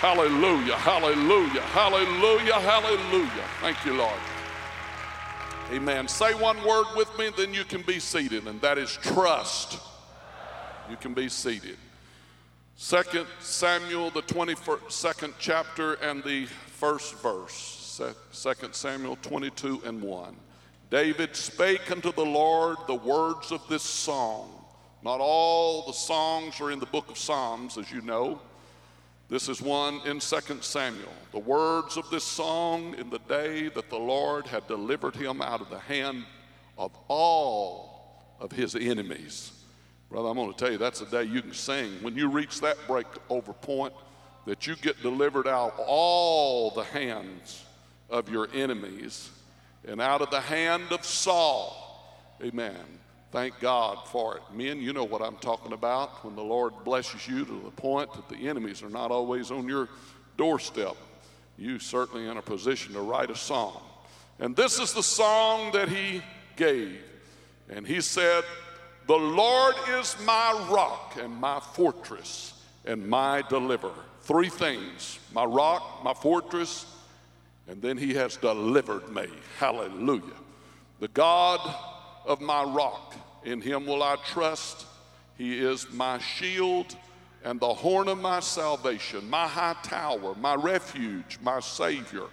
Hallelujah, hallelujah, hallelujah, hallelujah. Thank you, Lord. Amen. Say one word with me, then you can be seated, and that is trust. You can be seated. Second Samuel, the 22nd chapter, and the first verse. Second Samuel 22 and 1. David spake unto the Lord the words of this song. Not all the songs are in the book of Psalms, as you know. This is one in 2 Samuel. The words of this song in the day that the Lord had delivered him out of the hand of all of his enemies. Brother, I'm going to tell you, that's the day you can sing. When you reach that break over point, that you get delivered out of all the hands of your enemies and out of the hand of Saul. Amen. Thank God for it. Men, you know what I'm talking about when the Lord blesses you to the point that the enemies are not always on your doorstep. You certainly in a position to write a song. And this is the song that he gave. And he said, The Lord is my rock and my fortress and my deliverer. Three things my rock, my fortress, and then he has delivered me. Hallelujah. The God of my rock. In him will I trust. He is my shield and the horn of my salvation, my high tower, my refuge, my Savior.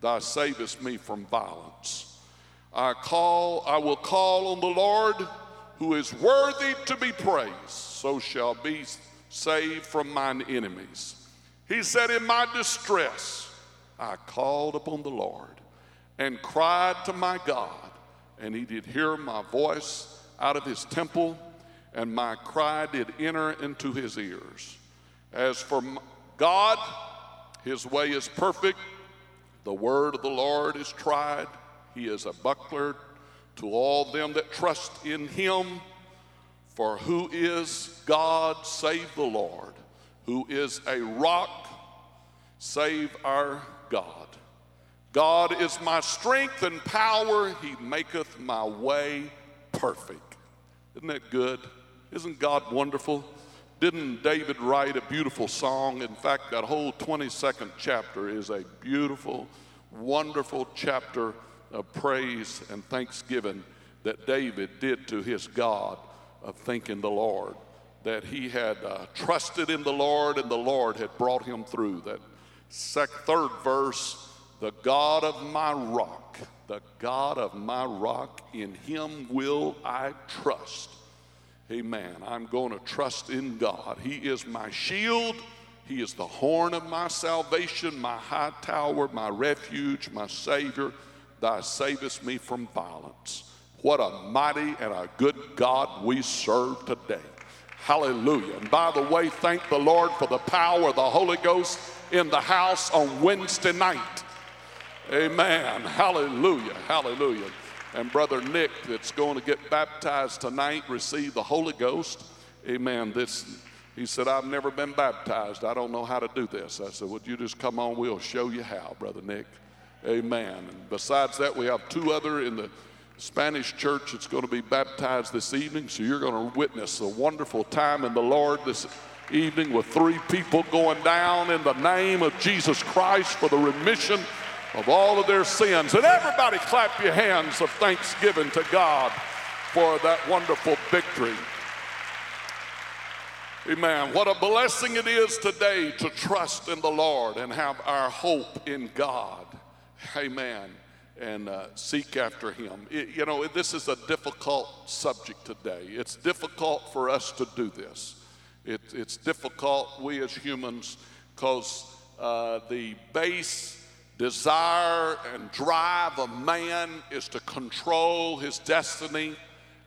Thou savest me from violence. I call, I will call on the Lord who is worthy to be praised, so shall be saved from mine enemies. He said, In my distress, I called upon the Lord and cried to my God and he did hear my voice out of his temple, and my cry did enter into his ears. As for God, his way is perfect, the word of the Lord is tried, he is a buckler to all them that trust in him. For who is God save the Lord, who is a rock save our God. God is my strength and power. He maketh my way perfect. Isn't that good? Isn't God wonderful? Didn't David write a beautiful song? In fact, that whole 22nd chapter is a beautiful, wonderful chapter of praise and thanksgiving that David did to his God of thanking the Lord. That he had uh, trusted in the Lord and the Lord had brought him through. That sec- third verse the God of my rock, the God of my rock, in him will I trust. Amen. I'm going to trust in God. He is my shield. He is the horn of my salvation, my high tower, my refuge, my Savior. Thou savest me from violence. What a mighty and a good God we serve today. Hallelujah. And by the way, thank the Lord for the power of the Holy Ghost in the house on Wednesday night. Amen. Hallelujah. Hallelujah. And Brother Nick, that's going to get baptized tonight, receive the Holy Ghost. Amen. This, he said, I've never been baptized. I don't know how to do this. I said, Would you just come on? We'll show you how, Brother Nick. Amen. And besides that, we have two other in the Spanish church that's going to be baptized this evening. So you're going to witness a wonderful time in the Lord this evening with three people going down in the name of Jesus Christ for the remission of all of their sins. And everybody clap your hands of thanksgiving to God for that wonderful victory. Amen. What a blessing it is today to trust in the Lord and have our hope in God. Amen. And uh, seek after Him. It, you know, this is a difficult subject today. It's difficult for us to do this. It, it's difficult, we as humans, because uh, the base desire and drive of man is to control his destiny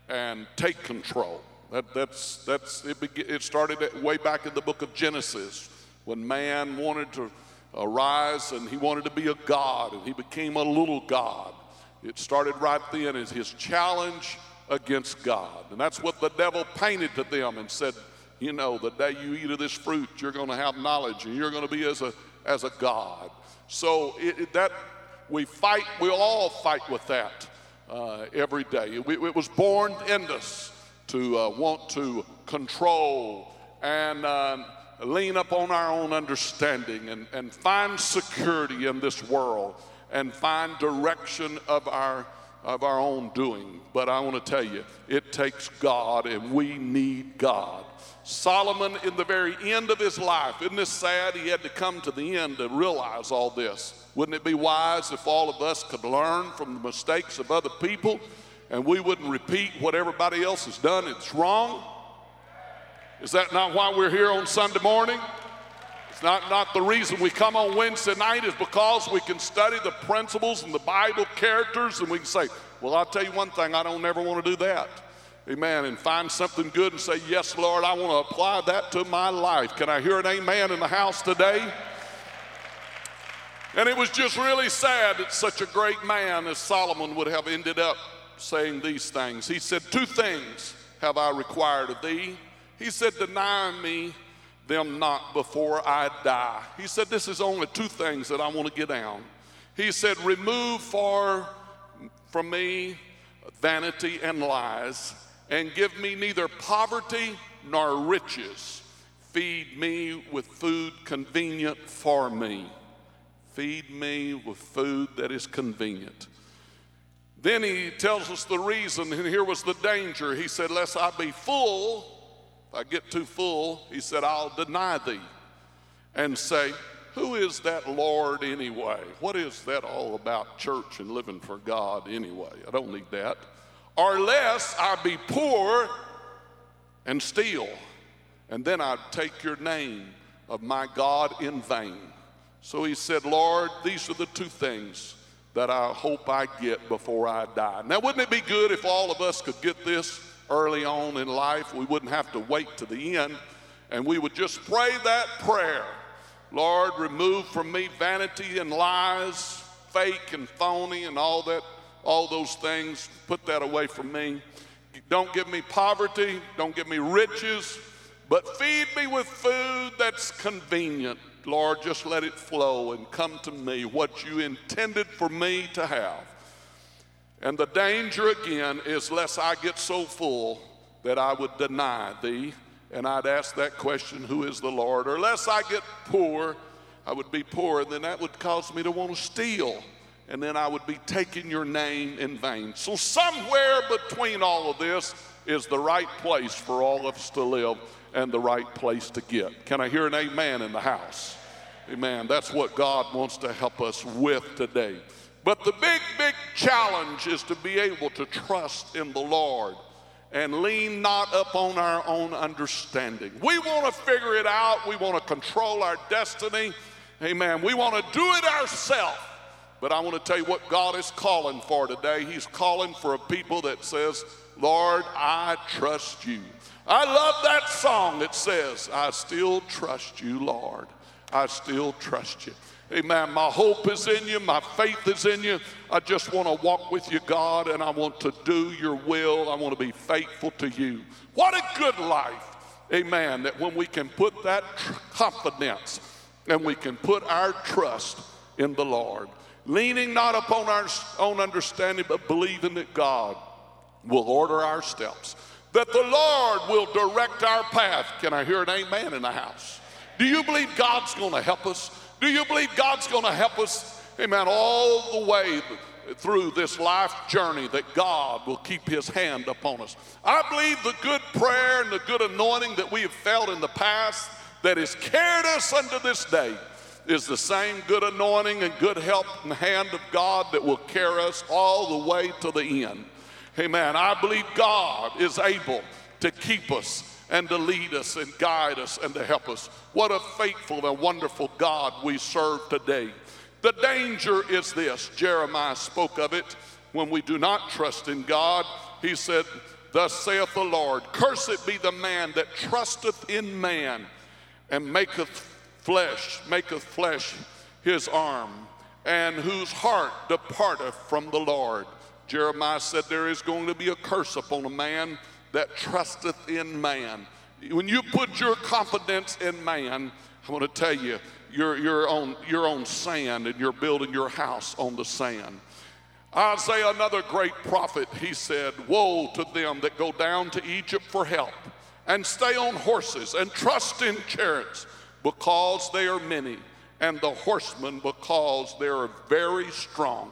and take control. That, that's, that's, it, it started way back in the book of Genesis when man wanted to arise and he wanted to be a God and he became a little God. It started right then as his challenge against God. And that's what the devil painted to them and said, you know, the day you eat of this fruit, you're going to have knowledge and you're going to be as a, as a God. So it, it, that we fight, we all fight with that uh, every day. It, it, was born in us to uh, want to control and uh, lean upon our own understanding and, and find security in this world and find direction of our of our own doing. But I want to tell you, it takes God and we need God. Solomon, in the very end of his life, isn't this sad? He had to come to the end to realize all this. Wouldn't it be wise if all of us could learn from the mistakes of other people and we wouldn't repeat what everybody else has done? It's wrong. Is that not why we're here on Sunday morning? It's not, not the reason we come on Wednesday night is because we can study the principles and the Bible characters and we can say, well, I'll tell you one thing, I don't ever want to do that. Amen. And find something good and say, yes, Lord, I want to apply that to my life. Can I hear an amen in the house today? And it was just really sad that such a great man as Solomon would have ended up saying these things. He said, Two things have I required of thee. He said, Deny me them not before I die. He said, This is only two things that I want to get down. He said, Remove far from me vanity and lies, and give me neither poverty nor riches. Feed me with food convenient for me. Feed me with food that is convenient. Then he tells us the reason, and here was the danger. He said, Lest I be full if I get too full, he said, I'll deny thee and say, Who is that Lord anyway? What is that all about church and living for God anyway? I don't need that. Or lest I be poor and steal, and then I'd take your name of my God in vain. So he said, Lord, these are the two things that I hope I get before I die. Now, wouldn't it be good if all of us could get this? early on in life. We wouldn't have to wait to the end, and we would just pray that prayer Lord, remove from me vanity and lies, fake and phony, and all that, all those things. Put that away from me. Don't give me poverty, don't give me riches, but feed me with food that's convenient. Lord, just let it flow and come to me what you intended for me to have. And the danger again is lest I get so full that I would deny thee. And I'd ask that question, Who is the Lord? Or lest I get poor, I would be poor, and then that would cause me to want to steal. And then I would be taking your name in vain. So, somewhere between all of this is the right place for all of us to live and the right place to get. Can I hear an amen in the house? Amen. That's what God wants to help us with today. But the big, big challenge is to be able to trust in the Lord and lean not upon our own understanding. We want to figure it out. We want to control our destiny. Amen. We want to do it ourselves. But I want to tell you what God is calling for today. He's calling for a people that says, Lord, I trust you. I love that song that says, I still trust you, Lord. I still trust you. Amen. My hope is in you. My faith is in you. I just want to walk with you, God, and I want to do your will. I want to be faithful to you. What a good life. Amen. That when we can put that tr- confidence and we can put our trust in the Lord, leaning not upon our own understanding, but believing that God will order our steps, that the Lord will direct our path. Can I hear an amen in the house? Do you believe God's going to help us? Do you believe God's going to help us, amen, all the way through this life journey that God will keep his hand upon us? I believe the good prayer and the good anointing that we have felt in the past that has carried us unto this day is the same good anointing and good help and hand of God that will carry us all the way to the end. Amen. I believe God is able to keep us and to lead us and guide us and to help us. What a faithful and wonderful God we serve today. The danger is this Jeremiah spoke of it when we do not trust in God. He said, Thus saith the Lord, Cursed be the man that trusteth in man and maketh flesh, maketh flesh his arm, and whose heart departeth from the Lord. Jeremiah said, There is going to be a curse upon a man that trusteth in man. When you put your confidence in man, I want to tell you, you're, you're, on, you're on sand and you're building your house on the sand. Isaiah, another great prophet, he said, Woe to them that go down to Egypt for help and stay on horses and trust in chariots because they are many, and the horsemen because they are very strong.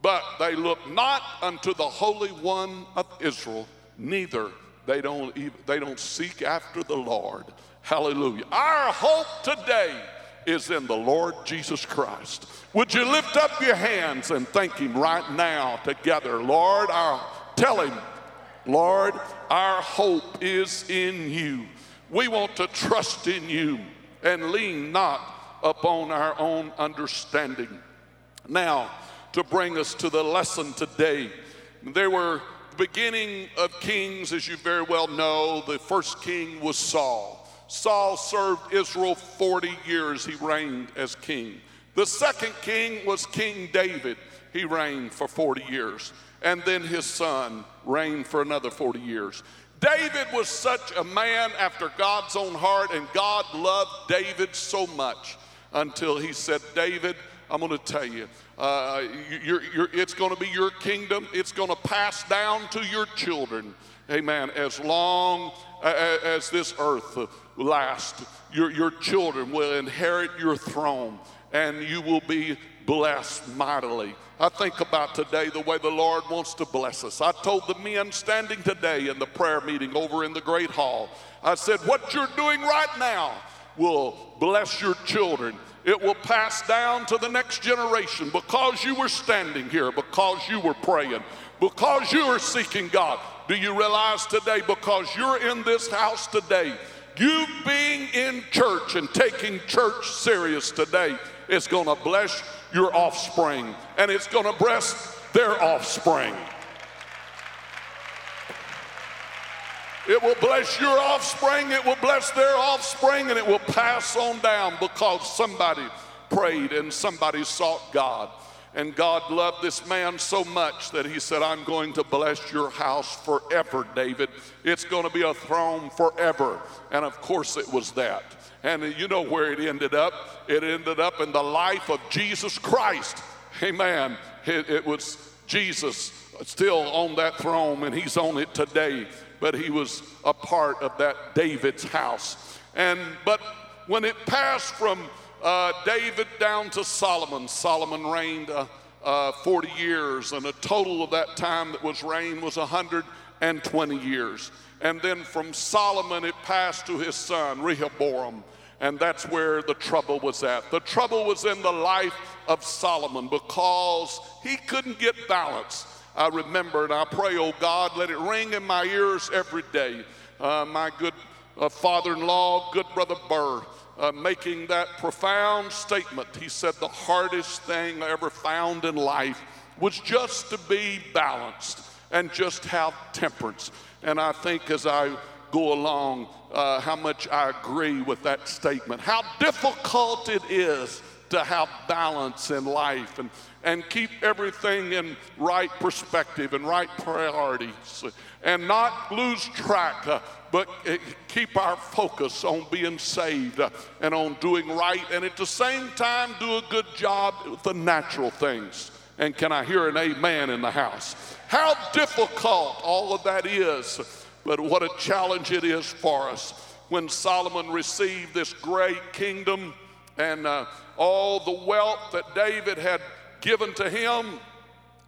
But they look not unto the Holy One of Israel, neither they don't even, they don't seek after the Lord. Hallelujah. Our hope today is in the Lord Jesus Christ. Would you lift up your hands and thank him right now together? Lord, our tell him, Lord, our hope is in you. We want to trust in you and lean not upon our own understanding. Now, to bring us to the lesson today, there were the beginning of kings, as you very well know. The first king was Saul. Saul served Israel 40 years, he reigned as king. The second king was King David. He reigned for 40 years. And then his son reigned for another 40 years. David was such a man after God's own heart, and God loved David so much until he said, David, I'm going to tell you, uh, you're, you're, it's going to be your kingdom. It's going to pass down to your children. Amen. As long as this earth lasts, your, your children will inherit your throne and you will be blessed mightily. I think about today the way the Lord wants to bless us. I told the men standing today in the prayer meeting over in the great hall, I said, What you're doing right now will bless your children. It will pass down to the next generation because you were standing here, because you were praying, because you are seeking God. Do you realize today, because you're in this house today, you being in church and taking church serious today is going to bless your offspring and it's going to bless their offspring. It will bless your offspring, it will bless their offspring, and it will pass on down because somebody prayed and somebody sought God. And God loved this man so much that he said, I'm going to bless your house forever, David. It's going to be a throne forever. And of course, it was that. And you know where it ended up? It ended up in the life of Jesus Christ. Amen. It, it was Jesus still on that throne, and he's on it today but he was a part of that David's house. And but when it passed from uh, David down to Solomon, Solomon reigned uh, uh, 40 years, and a total of that time that was reigned was 120 years. And then from Solomon, it passed to his son Rehoboam. And that's where the trouble was at. The trouble was in the life of Solomon because he couldn't get balance. I remember and I pray, oh God, let it ring in my ears every day. Uh, my good uh, father in law, good brother Burr, uh, making that profound statement. He said, The hardest thing I ever found in life was just to be balanced and just have temperance. And I think as I go along, uh, how much I agree with that statement. How difficult it is to have balance in life and, and keep everything in right perspective and right priorities and not lose track, uh, but uh, keep our focus on being saved uh, and on doing right, and at the same time, do a good job with the natural things. And can I hear an amen in the house? How difficult all of that is, but what a challenge it is for us. When Solomon received this great kingdom and uh, all the wealth that David had given to him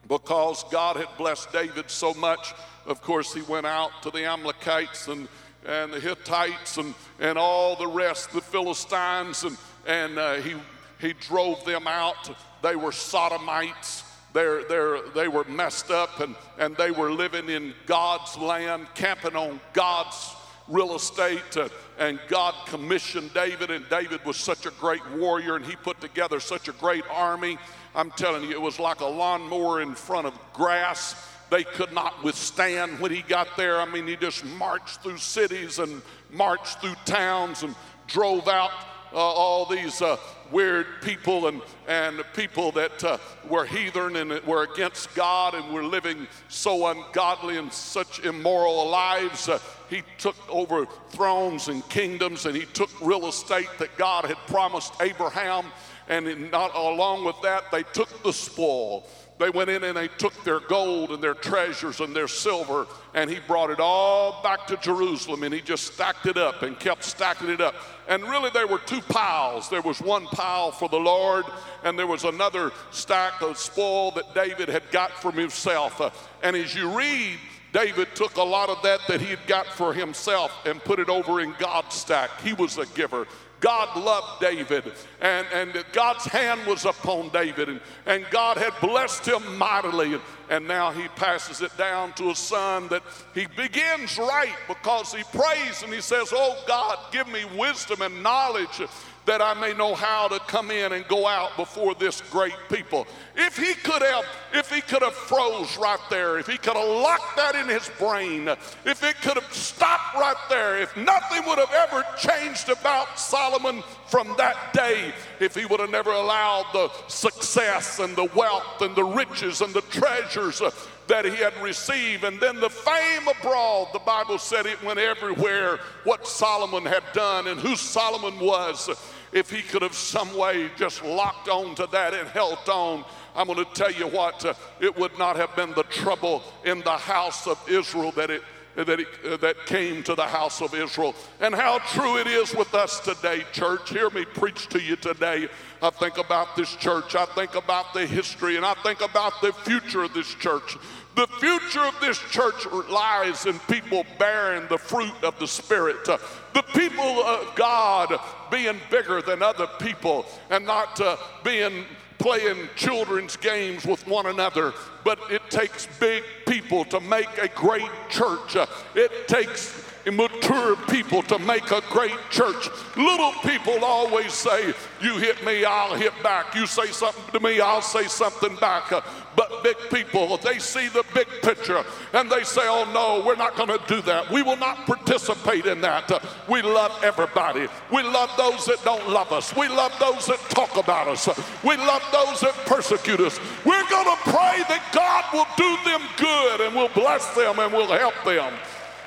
because God had blessed David so much. Of course, he went out to the Amalekites and, and the Hittites and, and all the rest, the Philistines, and, and uh, he, he drove them out. They were sodomites. They're, they're, they were messed up and, and they were living in God's land, camping on God's real estate. Uh, and God commissioned David, and David was such a great warrior, and he put together such a great army. I'm telling you, it was like a lawnmower in front of grass. They could not withstand when he got there. I mean, he just marched through cities and marched through towns and drove out uh, all these uh, weird people and, and people that uh, were heathen and were against God and were living so ungodly and such immoral lives. Uh, he took over thrones and kingdoms and he took real estate that God had promised Abraham. And not along with that, they took the spoil. They went in and they took their gold and their treasures and their silver, and he brought it all back to Jerusalem and he just stacked it up and kept stacking it up. And really, there were two piles. There was one pile for the Lord, and there was another stack of spoil that David had got from himself. Uh, and as you read, David took a lot of that that he had got for himself and put it over in God's stack. He was a giver. God loved David, and, and God's hand was upon David, and, and God had blessed him mightily. And, now he passes it down to a son that he begins right because he prays and he says, Oh God, give me wisdom and knowledge that I may know how to come in and go out before this great people. If he could have, if he could have froze right there, if he could have locked that in his brain, if it could have stopped right there, if nothing would have ever changed about Solomon from that day, if he would have never allowed the success and the wealth and the riches and the treasures uh, that he had received. And then the fame abroad, the Bible said it went everywhere what Solomon had done and who Solomon was if he could have some way just locked on to that and held on. I'm going to tell you what, uh, it would not have been the trouble in the house of Israel that it that, it, uh, that came to the house of Israel. And how true it is with us today, church. Hear me preach to you today. I think about this church, I think about the history, and I think about the future of this church. The future of this church lies in people bearing the fruit of the Spirit. The people of God being bigger than other people and not uh, being playing children's games with one another, but it takes big people to make a great church. It takes mature people to make a great church. Little people always say, You hit me, I'll hit back. You say something to me, I'll say something back. But big people, they see the big picture and they say, Oh no, we're not going to do that. We will not participate in that. We love everybody. We love those that don't love us. We love those that talk about us. We love those that persecute us. We're going to pray that God will do them good and will bless them and will help them.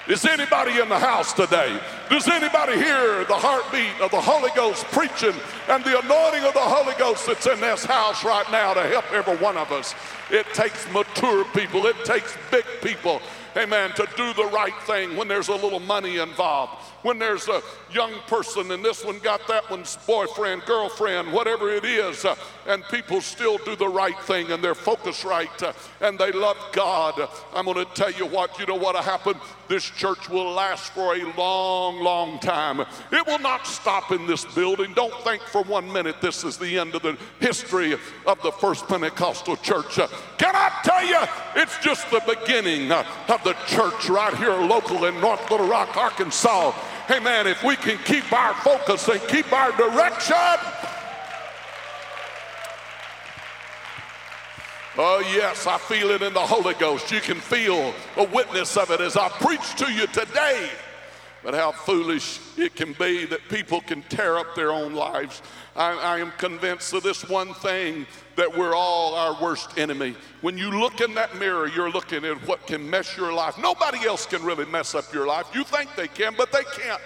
Is anybody in the house today? Does anybody hear the heartbeat of the Holy Ghost preaching and the anointing of the Holy Ghost that's in this house right now to help every one of us? It takes mature people, it takes big people amen, to do the right thing when there's a little money involved, when there's a young person and this one got that one's boyfriend, girlfriend, whatever it is, uh, and people still do the right thing and they're focused right uh, and they love God. I'm going to tell you what, you know what happened? This church will last for a long, long time. It will not stop in this building. Don't think for one minute this is the end of the history of the first Pentecostal church. Uh, can I tell you, it's just the beginning uh, of the church right here local in North Little Rock, Arkansas. Hey man, if we can keep our focus and keep our direction, Oh, yes, I feel it in the Holy Ghost. You can feel a witness of it as I preach to you today. But how foolish it can be that people can tear up their own lives. I, I, am convinced of this one thing that we're all our worst enemy. When you look in that mirror, you're looking at what can mess your life. Nobody else can really mess up your life. You think they can, but they can't.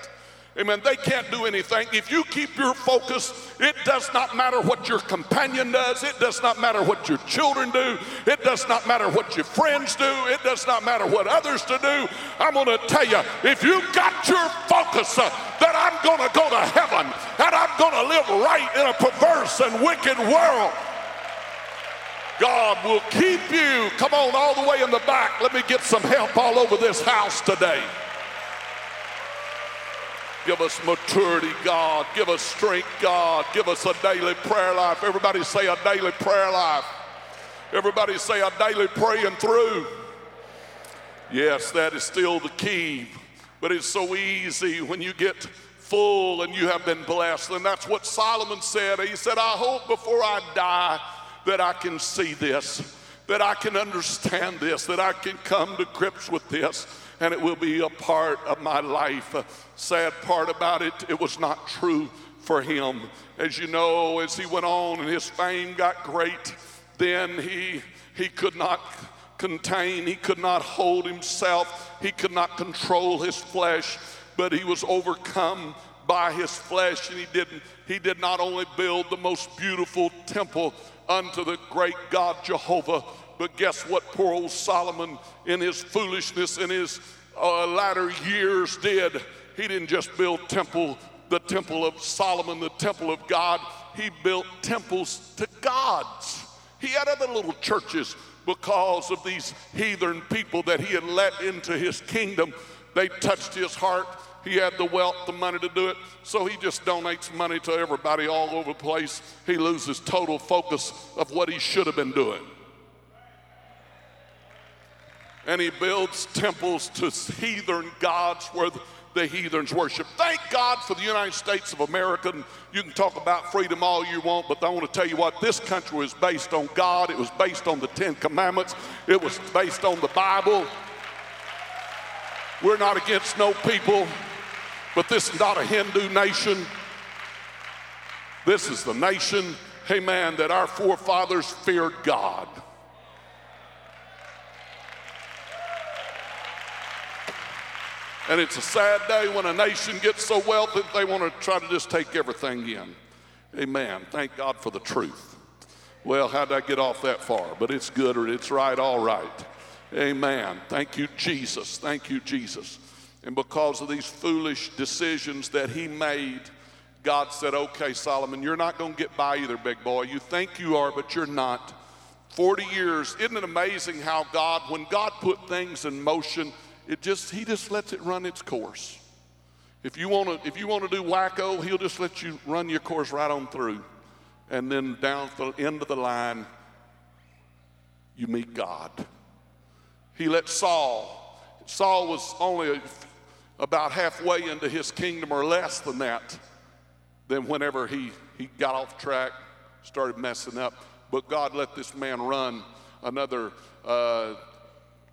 Amen. They can't do anything. If you keep your focus, it does not matter what your companion does. It does not matter what your children do. It does not matter what your friends do. It does not matter what others to do. I'm going to tell you, if you got your focus uh, that I'm going to go to heaven and I'm going to live right in a perverse and wicked world, God will keep you. Come on, all the way in the back. Let me get some help all over this house today. Give us maturity, God. Give us strength, God. Give us a daily prayer life. Everybody say a daily prayer life. Everybody say a daily praying through. Yes, that is still the key. But it's so easy when you get full and you have been blessed. And that's what Solomon said. He said, I hope before I die that I can see this, that I can understand this, that I can come to grips with this and it will be a part of my life. Sad part about it, it was not true for him. As you know, as he went on and his fame got great, then he, he could not contain, he could not hold himself, he could not control his flesh, but he was overcome by his flesh and he didn't he did not only build the most beautiful temple unto the great God Jehovah. But guess what poor old Solomon, in his foolishness, in his uh, latter years, did? He didn't just build temple, the temple of Solomon, the temple of God. He built temples to gods. He had other little churches because of these heathen people that he had let into his kingdom. They touched his heart. He had the wealth, the money to do it. So he just donates money to everybody all over the place. He loses total focus of what he should have been doing. And he builds temples to heathen gods where the heathens worship. Thank God for the United States of America. And you can talk about freedom all you want, but I want to tell you what this country was based on God. It was based on the Ten Commandments. It was based on the Bible. We're not against no people, but this is not a Hindu nation. This is the nation, hey man, that our forefathers feared God. And it's a sad day when a nation gets so wealthy that they want to try to just take everything in. Amen. Thank God for the truth. Well, how did I get off that far? But it's good or it's right, all right. Amen. Thank you, Jesus. Thank you, Jesus. And because of these foolish decisions that he made, God said, Okay, Solomon, you're not going to get by either, big boy. You think you are, but you're not. 40 years. Isn't it amazing how God, when God put things in motion, it just he just lets it run its course. If you want to if you want to do wacko, he'll just let you run your course right on through. And then down the end of the line, you meet God. He let Saul. Saul was only about halfway into his kingdom or less than that. Then whenever he, he got off track, started messing up. But God let this man run another uh,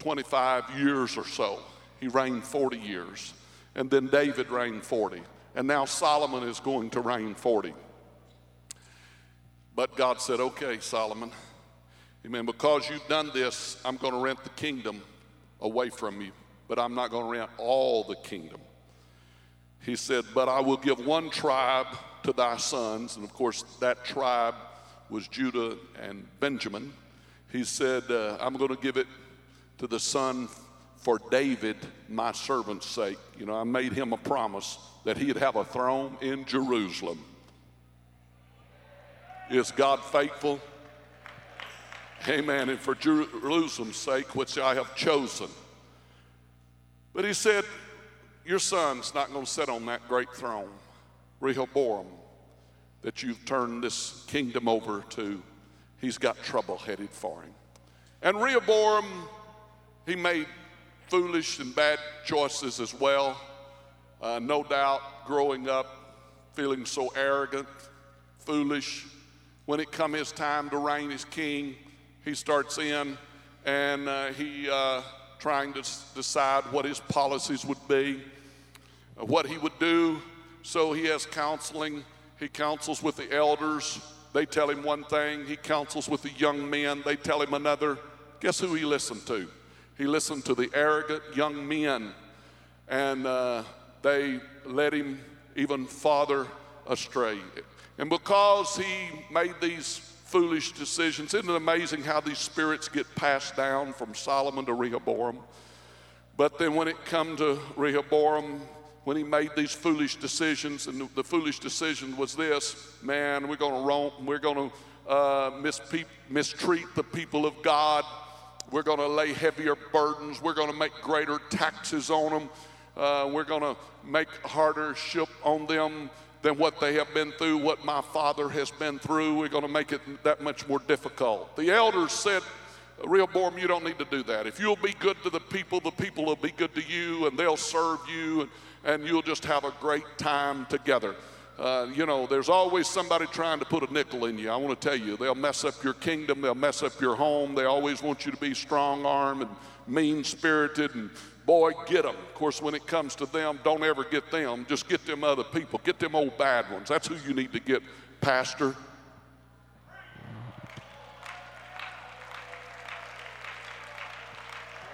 25 years or so. He reigned 40 years. And then David reigned 40. And now Solomon is going to reign 40. But God said, okay, Solomon, amen, because you've done this, I'm going to rent the kingdom away from you, but I'm not going to rent all the kingdom. He said, but I will give one tribe to thy sons. And of course, that tribe was Judah and Benjamin. He said, uh, I'm going to give it to the son for David, my servant's sake. You know, I made him a promise that he'd have a throne in Jerusalem. Is God faithful? Amen. And for Jerusalem's sake, which I have chosen. But he said, Your son's not going to sit on that great throne, Rehoboam, that you've turned this kingdom over to. He's got trouble headed for him. And Rehoboam he made foolish and bad choices as well. Uh, no doubt, growing up, feeling so arrogant, foolish. When it come his time to reign as king, he starts in and uh, he uh, trying to s- decide what his policies would be, what he would do. So he has counseling. He counsels with the elders. They tell him one thing. He counsels with the young men. They tell him another. Guess who he listened to? He listened to the arrogant young men, and uh, they led him even farther astray. And because he made these foolish decisions, isn't it amazing how these spirits get passed down from Solomon to Rehoboam? But then when it come to Rehoboam, when he made these foolish decisions, and the foolish decision was this: man, we're going to roam, we're going to uh, mistreat the people of God. We're going to lay heavier burdens. We're going to make greater taxes on them. Uh, we're going to make harder ship on them than what they have been through, what my father has been through. We're going to make it that much more difficult. The elders said, Rehoboam, you don't need to do that. If you'll be good to the people, the people will be good to you and they'll serve you and, and you'll just have a great time together. Uh, you know, there's always somebody trying to put a nickel in you. I want to tell you, they'll mess up your kingdom, they'll mess up your home. They always want you to be strong armed and mean spirited and boy, get them. Of course, when it comes to them, don't ever get them. Just get them other people. Get them old bad ones. That's who you need to get, Pastor.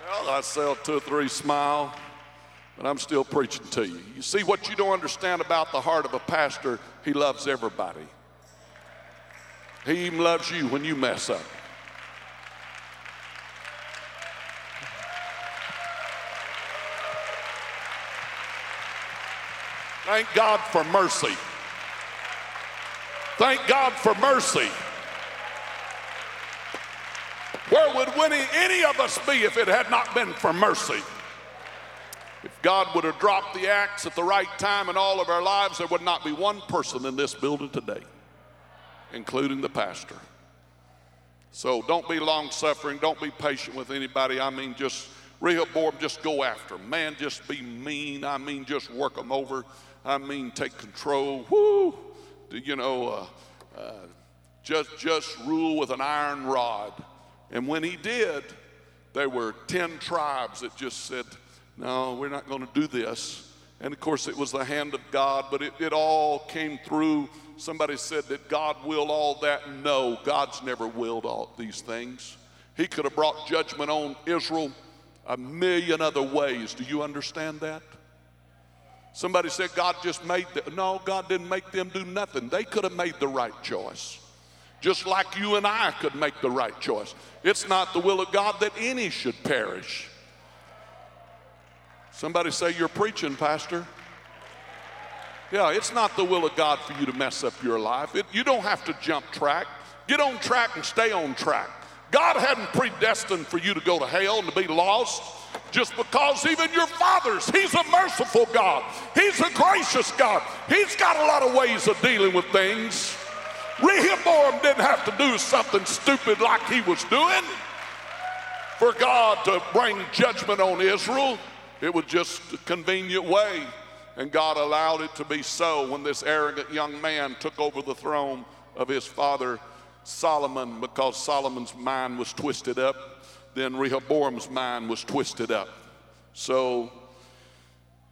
Well, I sell two or three smile but I'm still preaching to you. You see, what you don't understand about the heart of a pastor, he loves everybody. He even loves you when you mess up. Thank God for mercy. Thank God for mercy. Where would any of us be if it had not been for mercy? If God would have dropped the axe at the right time in all of our lives, there would not be one person in this building today, including the pastor. So don't be long suffering. Don't be patient with anybody. I mean, just Rehoboam, just go after them. Man, just be mean. I mean, just work them over. I mean, take control. Whoo! You know, uh, uh, just just rule with an iron rod. And when he did, there were ten tribes that just said, "No, we're not going to do this." And of course, it was the hand of God, but it, it all came through. Somebody said that God willed all that. No, God's never willed all these things. He could have brought judgment on Israel a million other ways. Do you understand that? Somebody said God just made them. No, God didn't make them do nothing. They could have made the right choice. Just like you and I could make the right choice. It's not the will of God that any should perish. Somebody say, You're preaching, Pastor. Yeah, it's not the will of God for you to mess up your life. It, you don't have to jump track. Get on track and stay on track. God hadn't predestined for you to go to hell and to be lost just because even your fathers, He's a merciful God, He's a gracious God, He's got a lot of ways of dealing with things. Rehoboam didn't have to do something stupid like he was doing for God to bring judgment on Israel. It was just a convenient way. And God allowed it to be so when this arrogant young man took over the throne of his father Solomon because Solomon's mind was twisted up then Rehoboam's mind was twisted up. So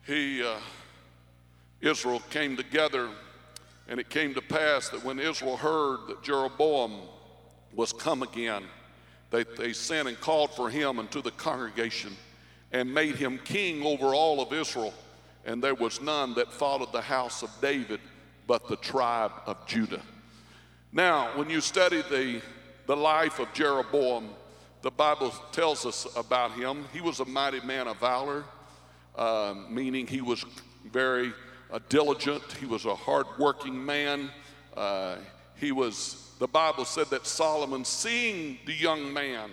he, uh, Israel came together, and it came to pass that when Israel heard that Jeroboam was come again, they, they sent and called for him unto the congregation and made him king over all of Israel. And there was none that followed the house of David but the tribe of Judah. Now, when you study the, the life of Jeroboam, the Bible tells us about him. He was a mighty man of valor, uh, meaning he was very uh, diligent. He was a hardworking man. Uh, he was, the Bible said that Solomon, seeing the young man,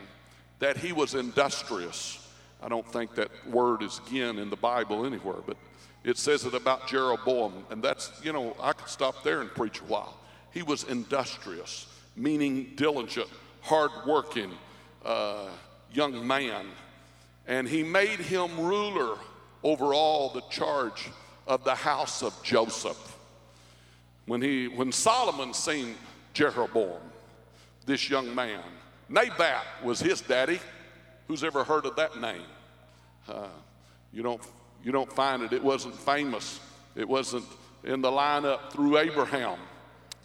that he was industrious. I don't think that word is again in the Bible anywhere, but it says it about Jeroboam. And that's, you know, I could stop there and preach a while. He was industrious, meaning diligent, hardworking uh, young man, and he made him ruler over all the charge of the house of Joseph. When, he, when Solomon seen Jeroboam, this young man, Nabat was his daddy. Who's ever heard of that name? Uh, you, don't, you don't find it. It wasn't famous. It wasn't in the lineup through Abraham.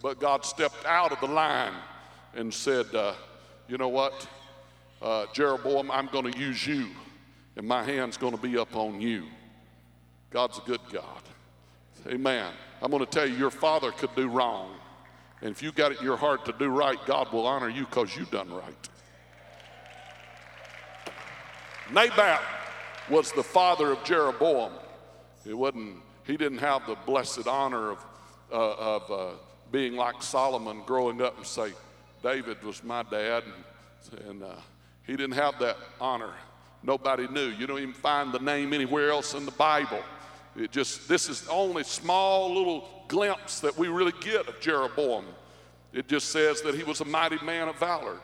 But God stepped out of the line and said, uh, You know what? uh, Jeroboam, I'm going to use you, and my hand's going to be up on you. God's a good God. Amen. I'm going to tell you, your father could do wrong. And if you got it in your heart to do right, God will honor you because you done right. Nabat was the father of Jeroboam. It wasn't, he didn't have the blessed honor of, uh, of uh, being like Solomon growing up and say, David was my dad. And, and uh, he didn't have that honor. Nobody knew. You don't even find the name anywhere else in the Bible. It just, this is the only small little glimpse that we really get of Jeroboam. It just says that he was a mighty man of valor.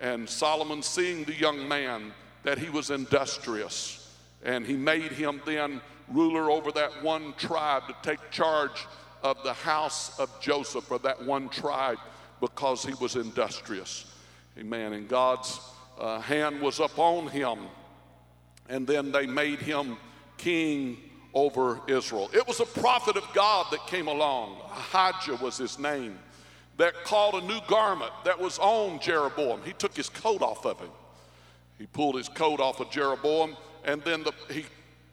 And Solomon, seeing the young man, that he was industrious, and he made him then ruler over that one tribe to take charge of the house of Joseph, or that one tribe, because he was industrious. Amen. And God's uh, hand was upon him, and then they made him king over Israel. It was a prophet of God that came along. Ahijah was his name, that called a new garment that was on Jeroboam. He took his coat off of him. He pulled his coat off of Jeroboam, and then the, he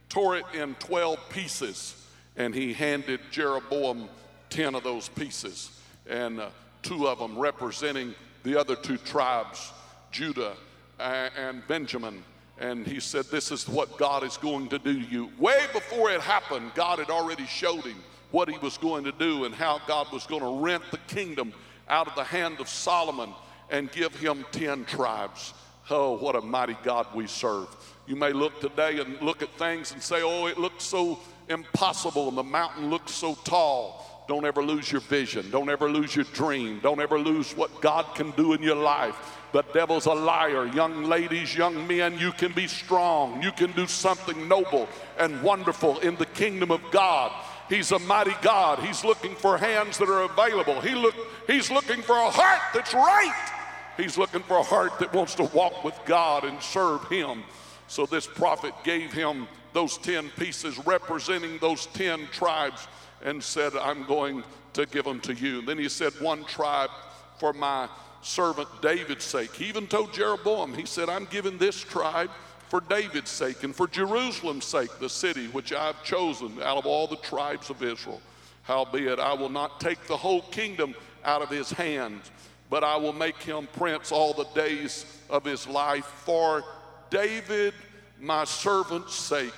tore it in 12 pieces, and he handed Jeroboam 10 of those pieces. And uh, two of them representing the other two tribes, Judah and Benjamin. And he said, This is what God is going to do to you. Way before it happened, God had already showed him what he was going to do and how God was going to rent the kingdom out of the hand of Solomon and give him 10 tribes. Oh, what a mighty God we serve. You may look today and look at things and say, Oh, it looks so impossible and the mountain looks so tall. Don't ever lose your vision. Don't ever lose your dream. Don't ever lose what God can do in your life. The devil's a liar. Young ladies, young men, you can be strong. You can do something noble and wonderful in the kingdom of God. He's a mighty God. He's looking for hands that are available. He look, he's looking for a heart that's right. He's looking for a heart that wants to walk with God and serve Him. So this prophet gave him those 10 pieces representing those 10 tribes and said, I'm going to give them to you. Then he said, One tribe for my servant David's sake. He even told Jeroboam, He said, I'm giving this tribe for David's sake and for Jerusalem's sake, the city which I've chosen out of all the tribes of Israel. Howbeit, I will not take the whole kingdom out of his hand, but I will make him prince all the days of his life for David, my servant's sake,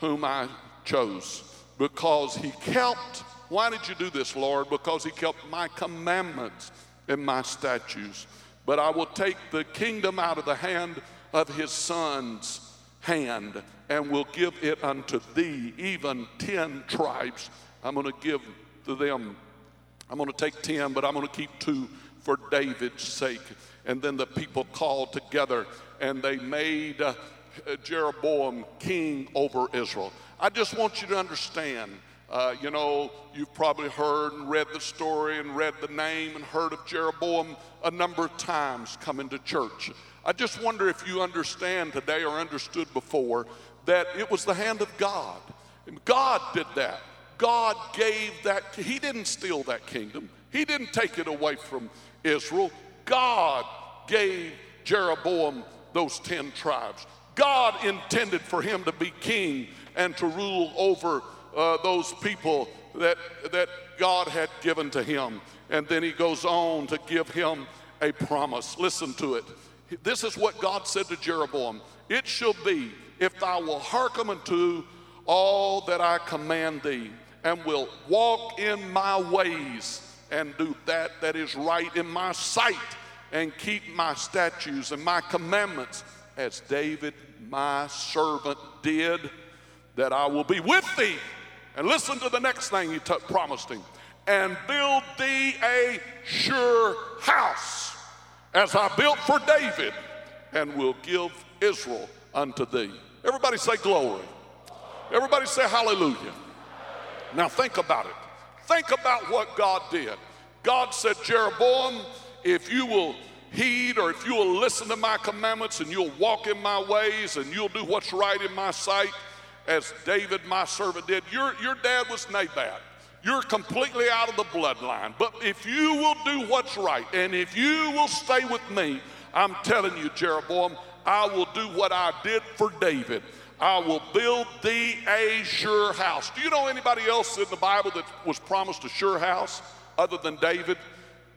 whom I chose because he kept, why did you do this, Lord? Because he kept my commandments and my statutes. But I will take the kingdom out of the hand of his son's hand and will give it unto thee, even 10 tribes. I'm going to give to them, I'm going to take 10, but I'm going to keep two for David's sake. And then the people called together and they made uh, Jeroboam king over Israel. I just want you to understand. Uh, you know, you've probably heard and read the story and read the name and heard of Jeroboam a number of times coming to church. I just wonder if you understand today or understood before that it was the hand of God. God did that. God gave that, He didn't steal that kingdom, He didn't take it away from Israel. God gave Jeroboam those 10 tribes. God intended for him to be king and to rule over uh, those people that, that God had given to him. And then he goes on to give him a promise. Listen to it. This is what God said to Jeroboam It shall be, if thou wilt hearken unto all that I command thee, and will walk in my ways, and do that that is right in my sight, and keep my statutes and my commandments, as David my servant did that I will be with thee. And listen to the next thing he t- promised him and build thee a sure house as I built for David and will give Israel unto thee. Everybody say glory. Everybody say hallelujah. Now think about it. Think about what God did. God said, Jeroboam, if you will heed or if you will listen to my commandments and you'll walk in my ways and you'll do what's right in my sight, as David, my servant, did. Your, your dad was Nebat. You're completely out of the bloodline. But if you will do what's right and if you will stay with me, I'm telling you, Jeroboam, I will do what I did for David. I will build thee a sure house. Do you know anybody else in the Bible that was promised a sure house other than David?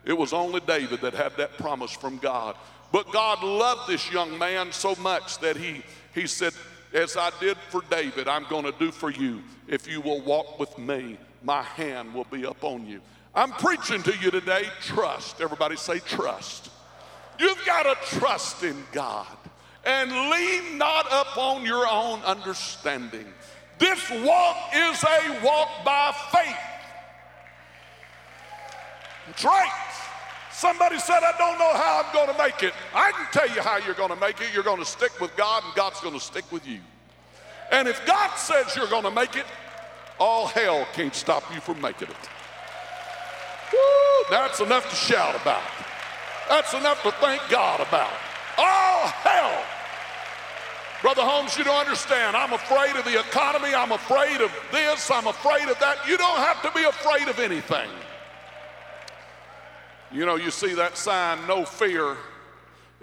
It was only David that had that promise from God. But God loved this young man so much that he, he said, as I did for David, I'm going to do for you. If you will walk with me, my hand will be upon you. I'm preaching to you today trust. Everybody say trust. You've got to trust in God and lean not upon your own understanding. This walk is a walk by faith. That's right. Somebody said, I don't know how I'm going to make it. I can tell you how you're going to make it. You're going to stick with God, and God's going to stick with you. And if God says you're going to make it, all hell can't stop you from making it. Woo, that's enough to shout about. That's enough to thank God about. All hell. Brother Holmes, you don't understand. I'm afraid of the economy. I'm afraid of this. I'm afraid of that. You don't have to be afraid of anything. You know, you see that sign, no fear.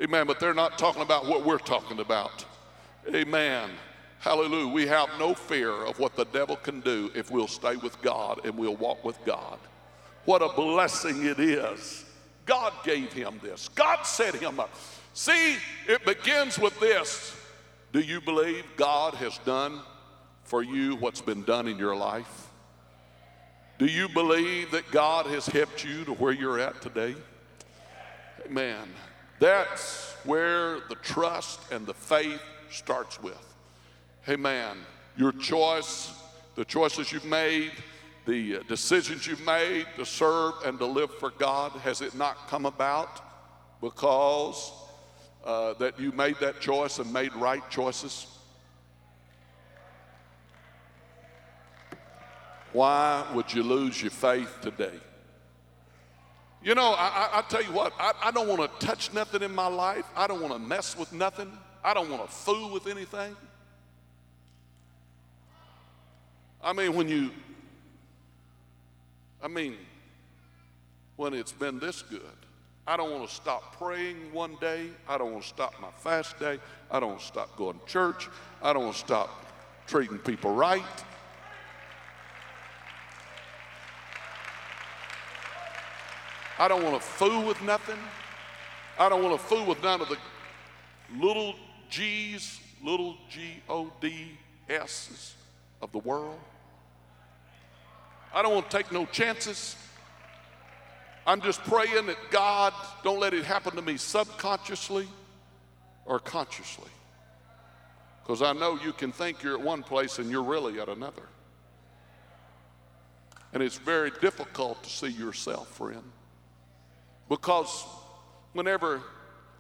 Amen. But they're not talking about what we're talking about. Amen. Hallelujah. We have no fear of what the devil can do if we'll stay with God and we'll walk with God. What a blessing it is God gave him this. God set him up. See, it begins with this. Do you believe God has done for you what's been done in your life? Do you believe that God has helped you to where you're at today? Amen. That's where the trust and the faith starts with. Amen. Your choice, the choices you've made, the uh, decisions you've made to serve and to live for God, has it not come about because uh, that you made that choice and made right choices? Why would you lose your faith today? You know, I, I, I tell you what, I, I don't want to touch nothing in my life. I don't want to mess with nothing. I don't want to fool with anything. I mean, when you, I mean, when it's been this good, I don't want to stop praying one day. I don't want to stop my fast day. I don't want to stop going to church. I don't want to stop treating people right. I don't want to fool with nothing. I don't want to fool with none of the little G's, little G O D S's of the world. I don't want to take no chances. I'm just praying that God don't let it happen to me subconsciously or consciously. Because I know you can think you're at one place and you're really at another. And it's very difficult to see yourself, friend. Because whenever,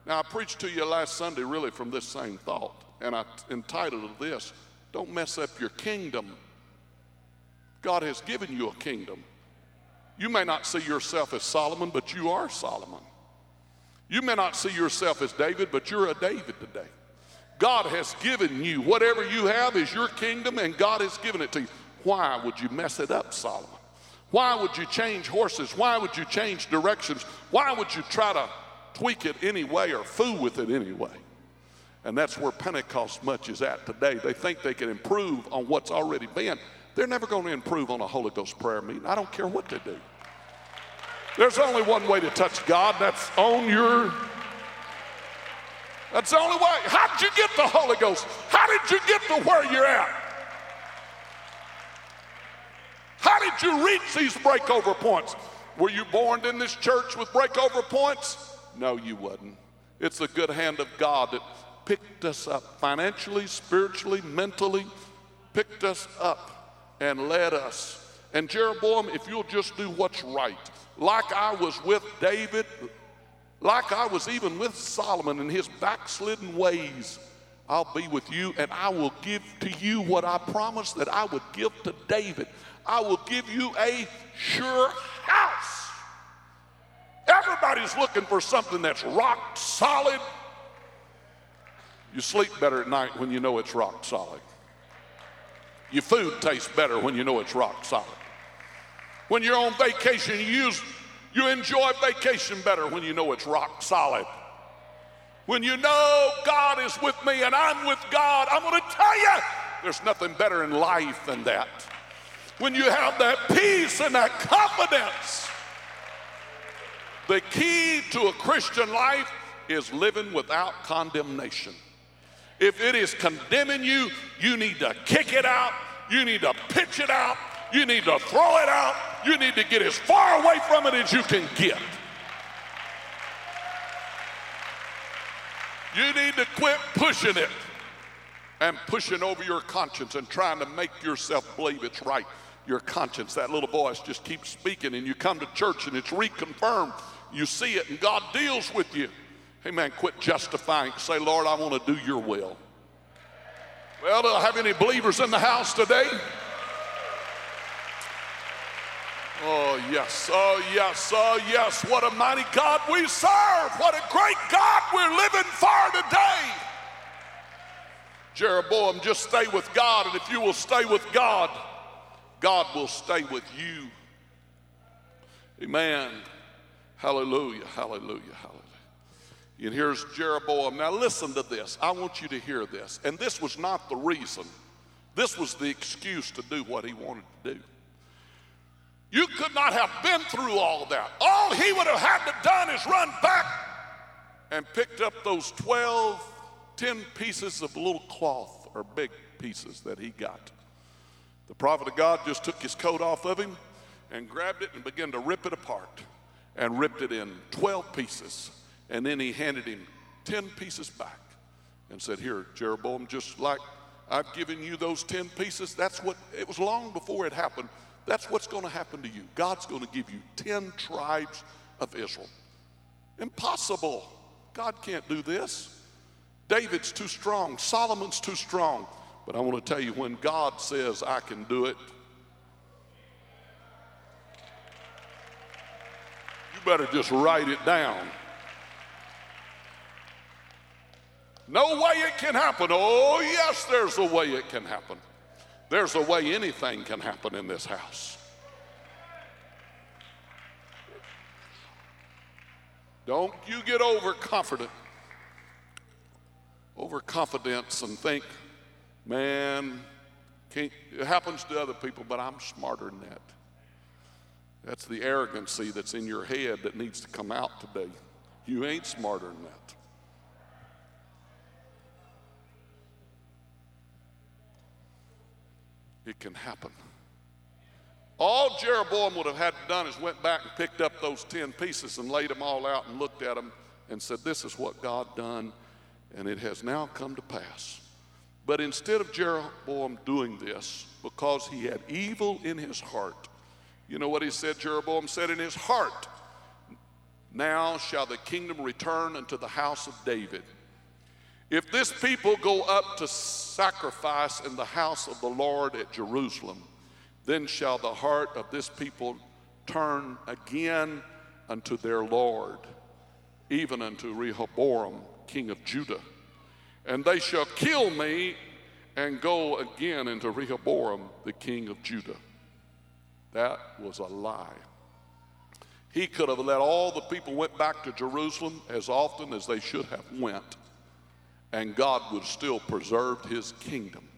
now I preached to you last Sunday really from this same thought, and I entitled this, Don't Mess Up Your Kingdom God has given you a kingdom. You may not see yourself as Solomon, but you are Solomon. You may not see yourself as David, but you're a David today. God has given you whatever you have is your kingdom, and God has given it to you. Why would you mess it up, Solomon? Why would you change horses? Why would you change directions? Why would you try to tweak it anyway or fool with it anyway? And that's where Pentecost much is at today. They think they can improve on what's already been. They're never going to improve on a Holy Ghost prayer meeting. I don't care what they do. There's only one way to touch God, that's on your. That's the only way. How did you get the Holy Ghost? How did you get to where you're at? How did you reach these breakover points? Were you born in this church with breakover points? No, you wasn't. It's the good hand of God that picked us up financially, spiritually, mentally, picked us up and led us. And Jeroboam, if you'll just do what's right, like I was with David, like I was even with Solomon in his backslidden ways, I'll be with you and I will give to you what I promised that I would give to David. I will give you a sure house. Everybody's looking for something that's rock solid. You sleep better at night when you know it's rock solid. Your food tastes better when you know it's rock solid. When you're on vacation, you, use, you enjoy vacation better when you know it's rock solid. When you know God is with me and I'm with God, I'm going to tell you there's nothing better in life than that. When you have that peace and that confidence, the key to a Christian life is living without condemnation. If it is condemning you, you need to kick it out. You need to pitch it out. You need to throw it out. You need to get as far away from it as you can get. You need to quit pushing it and pushing over your conscience and trying to make yourself believe it's right. Your conscience, that little voice just keeps speaking, and you come to church and it's reconfirmed. You see it, and God deals with you. Hey man, quit justifying. Say, Lord, I want to do your will. Well, do I have any believers in the house today? Oh, yes, oh, yes, oh, yes. What a mighty God we serve. What a great God we're living for today. Jeroboam, just stay with God, and if you will stay with God, God will stay with you. Amen. Hallelujah, hallelujah, hallelujah. And here's Jeroboam. Now, listen to this. I want you to hear this. And this was not the reason, this was the excuse to do what he wanted to do. You could not have been through all that. All he would have had to done is run back and picked up those 12, 10 pieces of little cloth or big pieces that he got. The prophet of God just took his coat off of him and grabbed it and began to rip it apart and ripped it in 12 pieces. And then he handed him 10 pieces back and said, Here, Jeroboam, just like I've given you those 10 pieces, that's what it was long before it happened. That's what's going to happen to you. God's going to give you 10 tribes of Israel. Impossible. God can't do this. David's too strong. Solomon's too strong. But I want to tell you, when God says, I can do it, you better just write it down. No way it can happen. Oh, yes, there's a way it can happen. There's a way anything can happen in this house. Don't you get overconfident, overconfidence, and think, man, it happens to other people, but I'm smarter than that. That's the arrogancy that's in your head that needs to come out today. You ain't smarter than that. It can happen. All Jeroboam would have had to done is went back and picked up those 10 pieces and laid them all out and looked at them and said, This is what God done, and it has now come to pass. But instead of Jeroboam doing this, because he had evil in his heart, you know what he said? Jeroboam said in his heart, Now shall the kingdom return unto the house of David. If this people go up to sacrifice in the house of the Lord at Jerusalem, then shall the heart of this people turn again unto their Lord, even unto Rehoboam, king of Judah. And they shall kill me and go again into Rehoboam, the king of Judah. That was a lie. He could have let all the people went back to Jerusalem as often as they should have went and God would still preserve his kingdom.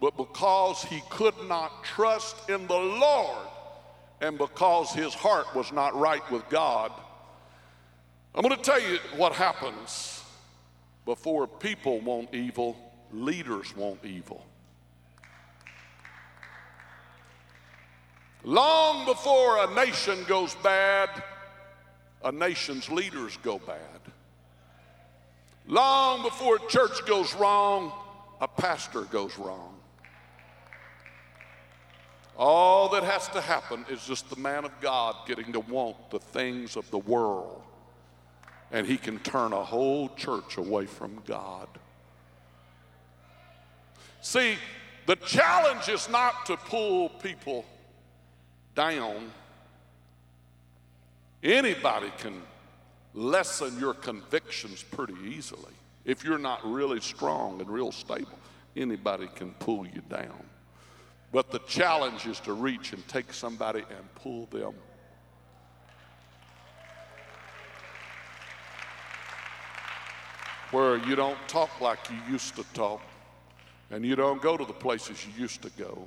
But because he could not trust in the Lord, and because his heart was not right with God, I'm going to tell you what happens before people want evil, leaders want evil. Long before a nation goes bad, a nation's leaders go bad. Long before a church goes wrong, a pastor goes wrong. All that has to happen is just the man of God getting to want the things of the world, and he can turn a whole church away from God. See, the challenge is not to pull people down. Anybody can lessen your convictions pretty easily. If you're not really strong and real stable, anybody can pull you down. But the challenge is to reach and take somebody and pull them. Where you don't talk like you used to talk, and you don't go to the places you used to go,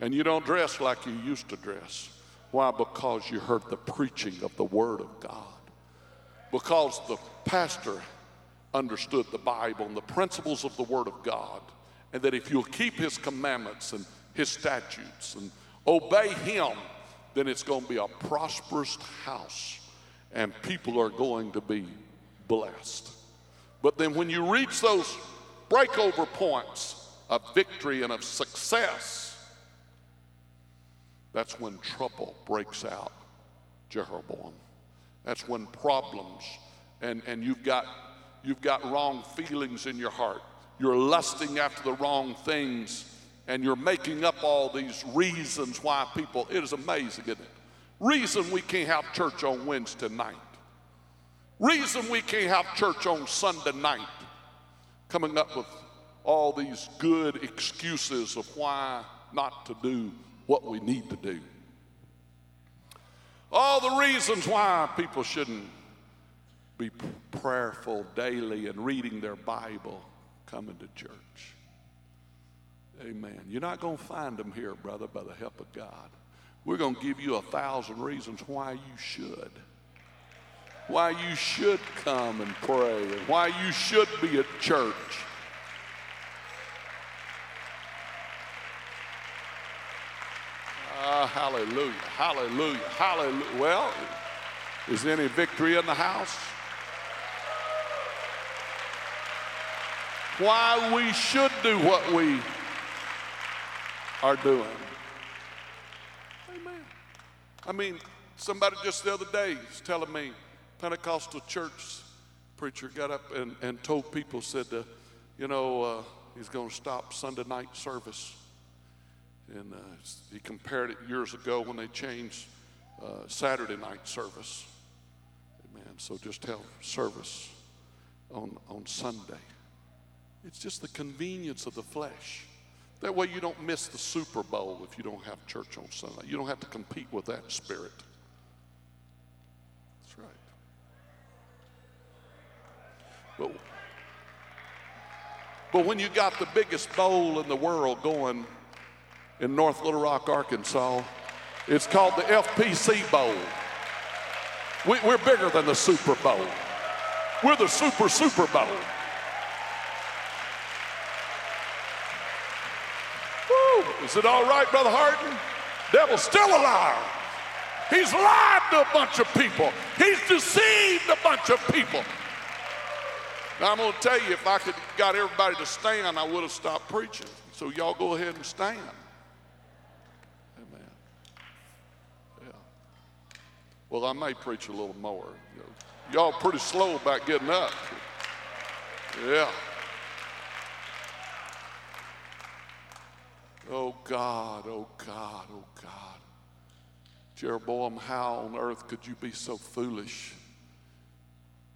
and you don't dress like you used to dress. Why? Because you heard the preaching of the Word of God because the pastor understood the Bible and the principles of the Word of God, and that if you'll keep His commandments and His statutes and obey Him, then it's going to be a prosperous house and people are going to be blessed. But then when you reach those breakover points of victory and of success, that's when trouble breaks out, Jeroboam. That's when problems and, and you've got you've got wrong feelings in your heart. You're lusting after the wrong things and you're making up all these reasons why people it is amazing, isn't it? Reason we can't have church on Wednesday night. Reason we can't have church on Sunday night. Coming up with all these good excuses of why not to do what we need to do. All the reasons why people shouldn't be prayerful daily and reading their Bible coming to church. Amen. You're not going to find them here, brother, by the help of God. we're going to give you a thousand reasons why you should. Why you should come and pray and why you should be at church. Uh, hallelujah, hallelujah, hallelujah. Well, is there any victory in the house? Why we should do what we are doing. Amen. I mean, somebody just the other day was telling me, Pentecostal church preacher got up and, and told people, said, uh, you know, uh, he's going to stop Sunday night service. And uh, he compared it years ago when they changed uh, Saturday night service. Amen. So just have service on, on Sunday. It's just the convenience of the flesh. That way you don't miss the Super Bowl if you don't have church on Sunday. You don't have to compete with that spirit. That's right. But, but when you got the biggest bowl in the world going in North Little Rock, Arkansas, it's called the FPC Bowl. We, we're bigger than the Super Bowl. We're the Super Super Bowl. Is it all right, Brother Harden? Devil's still a liar. He's lied to a bunch of people. He's deceived a bunch of people. Now I'm going to tell you, if I could got everybody to stand, I would have stopped preaching. So y'all go ahead and stand. Amen. Yeah. Well, I may preach a little more. Y'all pretty slow about getting up. Yeah. Oh God, oh God, oh God. Jeroboam, how on earth could you be so foolish?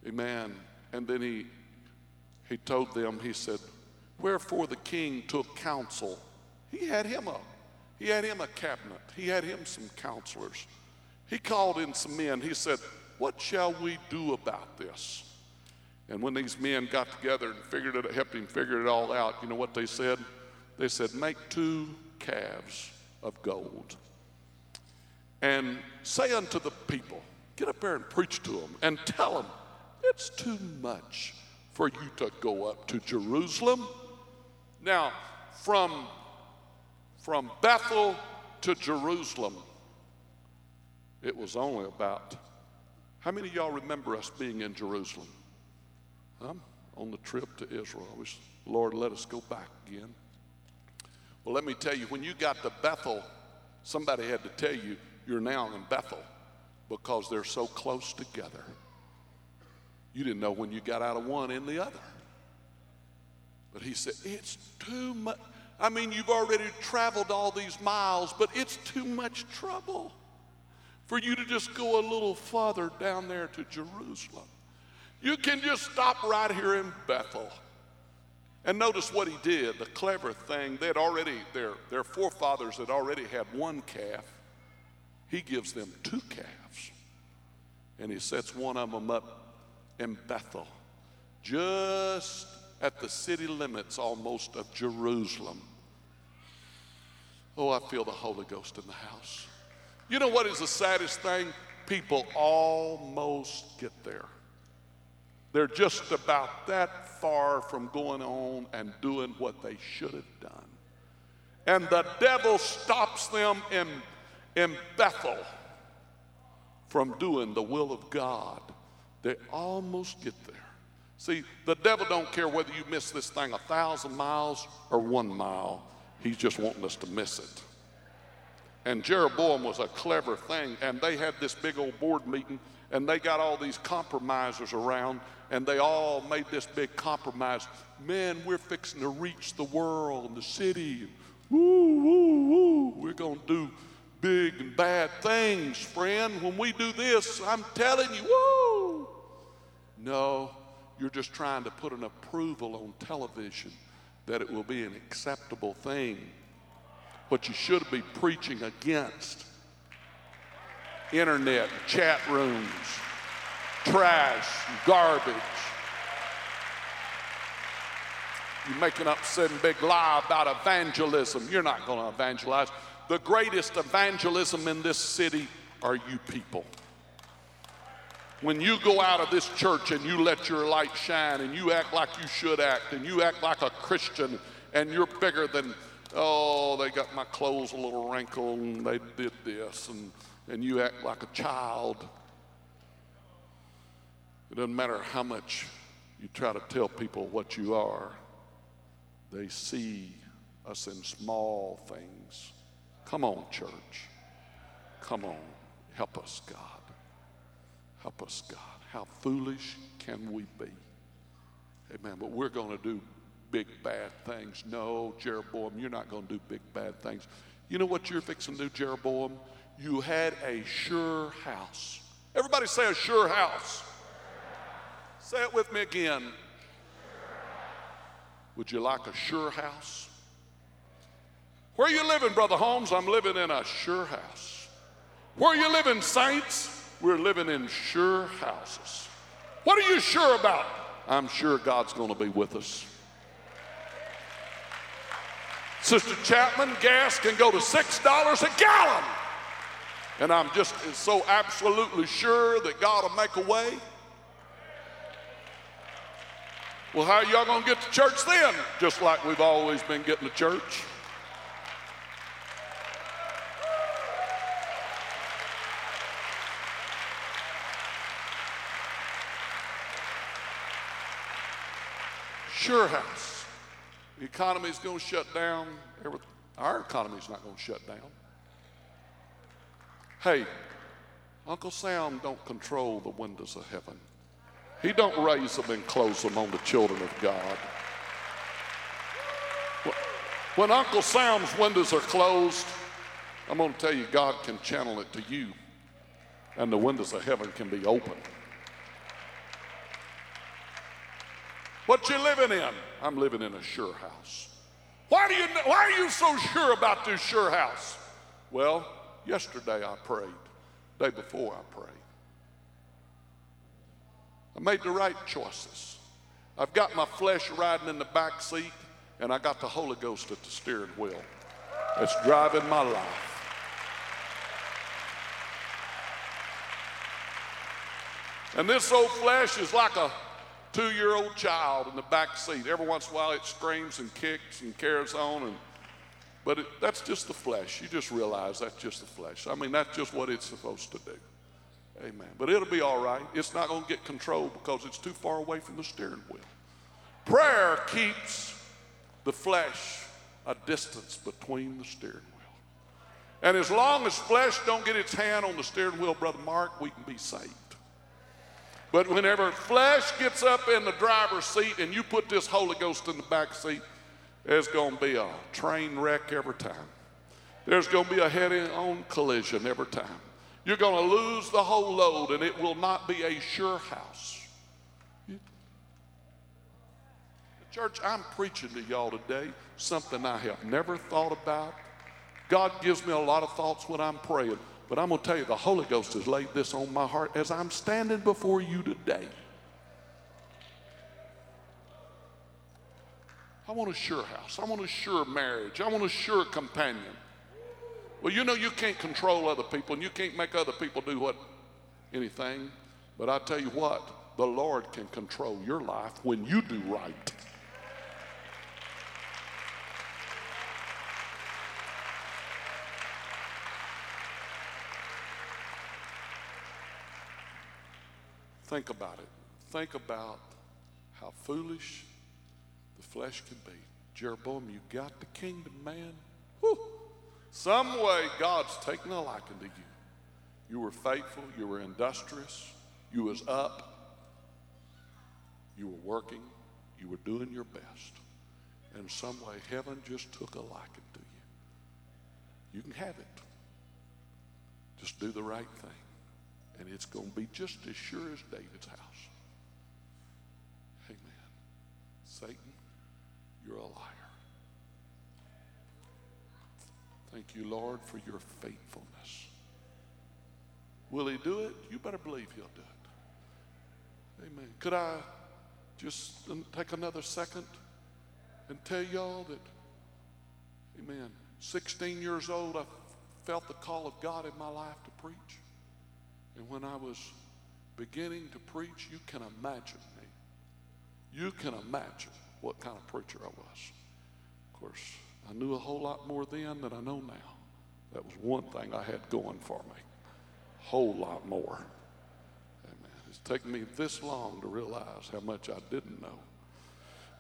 Amen. And then he he told them, he said, Wherefore the king took counsel. He had him a he had him a cabinet. He had him some counselors. He called in some men. He said, What shall we do about this? And when these men got together and figured it, helped him figure it all out, you know what they said? They said, Make two calves of gold and say unto the people, Get up there and preach to them and tell them it's too much for you to go up to Jerusalem. Now, from, from Bethel to Jerusalem, it was only about, how many of y'all remember us being in Jerusalem? Um, on the trip to Israel. I wish, Lord, let us go back again. Well, let me tell you, when you got to Bethel, somebody had to tell you you're now in Bethel because they're so close together. You didn't know when you got out of one in the other. But he said, It's too much. I mean, you've already traveled all these miles, but it's too much trouble for you to just go a little farther down there to Jerusalem. You can just stop right here in Bethel. And notice what he did, the clever thing. They'd already, their, their forefathers had already had one calf. He gives them two calves. And he sets one of them up in Bethel, just at the city limits almost of Jerusalem. Oh, I feel the Holy Ghost in the house. You know what is the saddest thing? People almost get there. They're just about that far from going on and doing what they should have done. And the devil stops them in, in Bethel from doing the will of God. They almost get there. See, the devil don't care whether you miss this thing a thousand miles or one mile. He's just wanting us to miss it. And Jeroboam was a clever thing, and they had this big old board meeting, and they got all these compromisers around, and they all made this big compromise. Man, we're fixing to reach the world and the city. Woo, woo, woo. We're going to do big and bad things, friend. When we do this, I'm telling you, woo. No, you're just trying to put an approval on television that it will be an acceptable thing. What you should be preaching against internet, chat rooms, trash, garbage. You make an upsetting big lie about evangelism. You're not going to evangelize. the greatest evangelism in this city are you people. When you go out of this church and you let your light shine and you act like you should act and you act like a Christian and you're bigger than, oh, they got my clothes a little wrinkled and they did this, and, and you act like a child. It doesn't matter how much you try to tell people what you are, they see us in small things. Come on, church. Come on. Help us, God. Help us, God. How foolish can we be? Amen. But we're going to do big bad things. No, Jeroboam, you're not going to do big bad things. You know what you're fixing to do, Jeroboam? You had a sure house. Everybody say a sure house. Say it with me again. Would you like a sure house? Where you living, Brother Holmes? I'm living in a sure house. Where you living, saints? We're living in sure houses. What are you sure about? I'm sure God's going to be with us. Sister Chapman, gas can go to $6 a gallon. And I'm just so absolutely sure that God will make a way. Well, how are y'all going to get to church then? Just like we've always been getting to church. Sure house. The economy is going to shut down. Our economy is not going to shut down. Hey, Uncle Sam don't control the windows of heaven. He don't raise them and close them on the children of God. When Uncle Sam's windows are closed, I'm going to tell you, God can channel it to you, and the windows of heaven can be open. What you living in? I'm living in a sure house. Why do you why are you so sure about this sure house? Well, yesterday I prayed. Day before I prayed. I made the right choices. I've got my flesh riding in the back seat, and I got the Holy Ghost at the steering wheel. It's driving my life. And this old flesh is like a two year old child in the back seat. Every once in a while it screams and kicks and carries on. And, but it, that's just the flesh. You just realize that's just the flesh. I mean, that's just what it's supposed to do. Amen. But it'll be all right. It's not going to get controlled because it's too far away from the steering wheel. Prayer keeps the flesh a distance between the steering wheel. And as long as flesh don't get its hand on the steering wheel, Brother Mark, we can be saved. But whenever flesh gets up in the driver's seat and you put this Holy Ghost in the back seat, there's going to be a train wreck every time. There's going to be a head on collision every time. You're going to lose the whole load and it will not be a sure house. Church, I'm preaching to y'all today something I have never thought about. God gives me a lot of thoughts when I'm praying. But I'm going to tell you, the Holy Ghost has laid this on my heart as I'm standing before you today. I want a sure house. I want a sure marriage. I want a sure companion. Well, you know you can't control other people and you can't make other people do what anything. But I tell you what, the Lord can control your life when you do right. Think about it. Think about how foolish the flesh can be. Jeroboam, you got the kingdom, man. Whew. Some way God's taken a liking to you. You were faithful, you were industrious, you was up, you were working, you were doing your best. And some way, heaven just took a liking to you. You can have it. Just do the right thing and it's going to be just as sure as David's house. Amen. Satan, you're a liar. Thank you, Lord, for your faithfulness. Will he do it? You better believe he'll do it. Amen. Could I just take another second and tell y'all that, amen, 16 years old, I felt the call of God in my life to preach. And when I was beginning to preach, you can imagine me. You can imagine what kind of preacher I was. Of course, I knew a whole lot more then than I know now. That was one thing I had going for me. Whole lot more. Amen. It's taken me this long to realize how much I didn't know.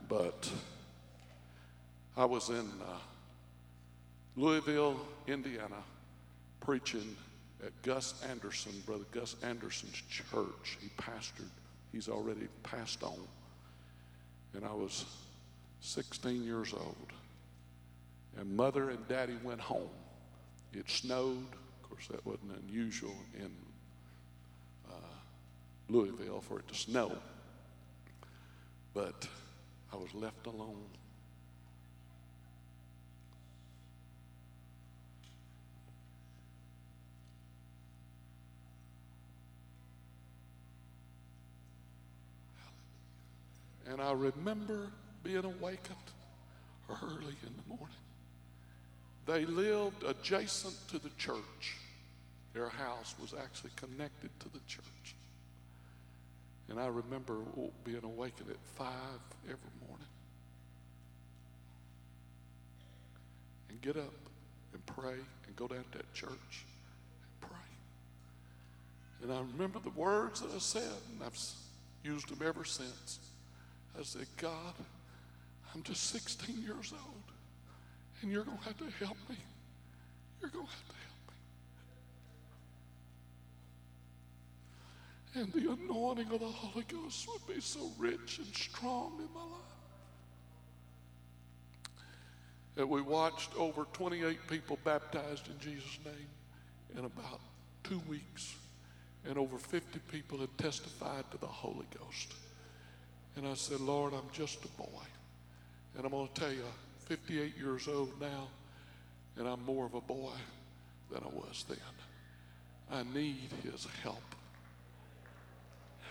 But I was in uh, Louisville, Indiana, preaching at Gus Anderson, Brother Gus Anderson's church. He pastored, he's already passed on. And I was 16 years old. And mother and daddy went home. It snowed. Of course, that wasn't unusual in uh, Louisville for it to snow. But I was left alone. And I remember being awakened early in the morning. They lived adjacent to the church. Their house was actually connected to the church. And I remember being awakened at five every morning. And get up and pray and go down to that church and pray. And I remember the words that I said, and I've used them ever since. I said, God, I'm just 16 years old, and you're going to have to help me. You're going to have to help me. And the anointing of the Holy Ghost would be so rich and strong in my life. That we watched over 28 people baptized in Jesus' name in about two weeks, and over 50 people had testified to the Holy Ghost. And I said, Lord, I'm just a boy. And I'm going to tell you, 58 years old now, and I'm more of a boy than I was then. I need his help.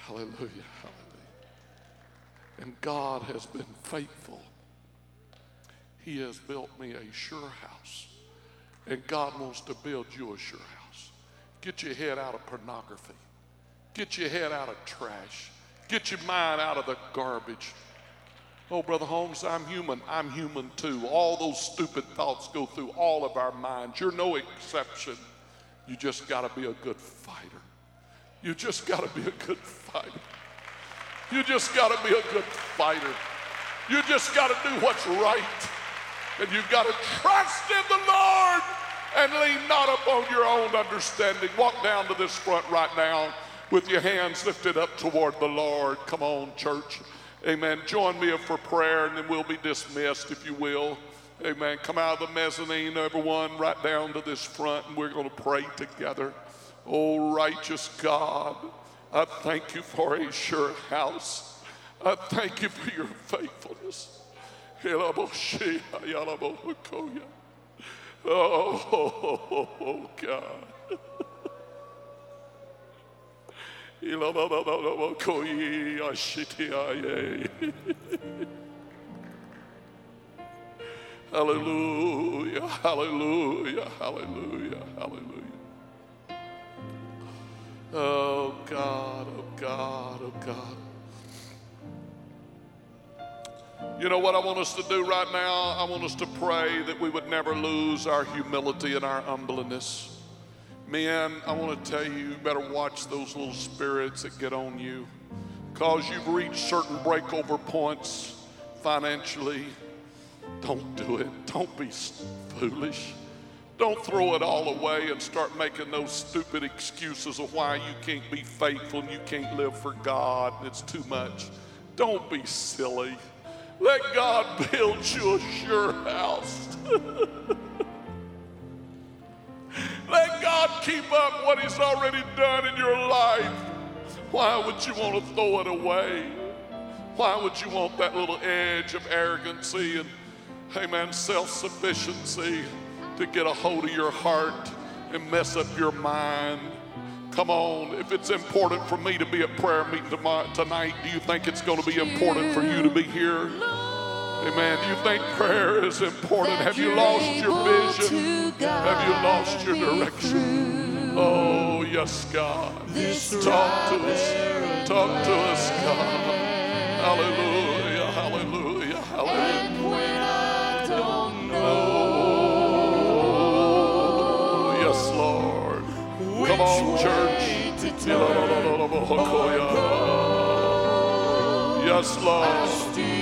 Hallelujah, hallelujah. And God has been faithful. He has built me a sure house. And God wants to build you a sure house. Get your head out of pornography. Get your head out of trash. Get your mind out of the garbage. Oh, Brother Holmes, I'm human. I'm human too. All those stupid thoughts go through all of our minds. You're no exception. You just got to be a good fighter. You just got to be a good fighter. You just got to be a good fighter. You just got to do what's right. And you've got to trust in the Lord and lean not upon your own understanding. Walk down to this front right now with your hands lifted up toward the Lord. Come on, church. Amen. Join me for prayer and then we'll be dismissed, if you will. Amen. Come out of the mezzanine, everyone, right down to this front, and we're going to pray together. Oh, righteous God, I thank you for a sure house. I thank you for your faithfulness. Oh, oh, oh, oh, God. Hallelujah, hallelujah, hallelujah, hallelujah. Oh God, oh God, oh God. You know what I want us to do right now? I want us to pray that we would never lose our humility and our humbleness. Men, I want to tell you, you better watch those little spirits that get on you because you've reached certain breakover points financially. Don't do it. Don't be foolish. Don't throw it all away and start making those stupid excuses of why you can't be faithful and you can't live for God. It's too much. Don't be silly. Let God build you a sure house. keep up what He's already done in your life. Why would you want to throw it away? Why would you want that little edge of arrogancy and, amen, self sufficiency to get a hold of your heart and mess up your mind? Come on, if it's important for me to be at prayer meeting tonight, do you think it's going to be important for you to be here? Amen. Do You think prayer is important. Have you lost your vision? Have you lost your direction? Oh, yes, God. Talk to us. Talk to us, God. Hallelujah. Hallelujah. Hallelujah. Oh, yes, Lord. Come on, church. Yes, Lord.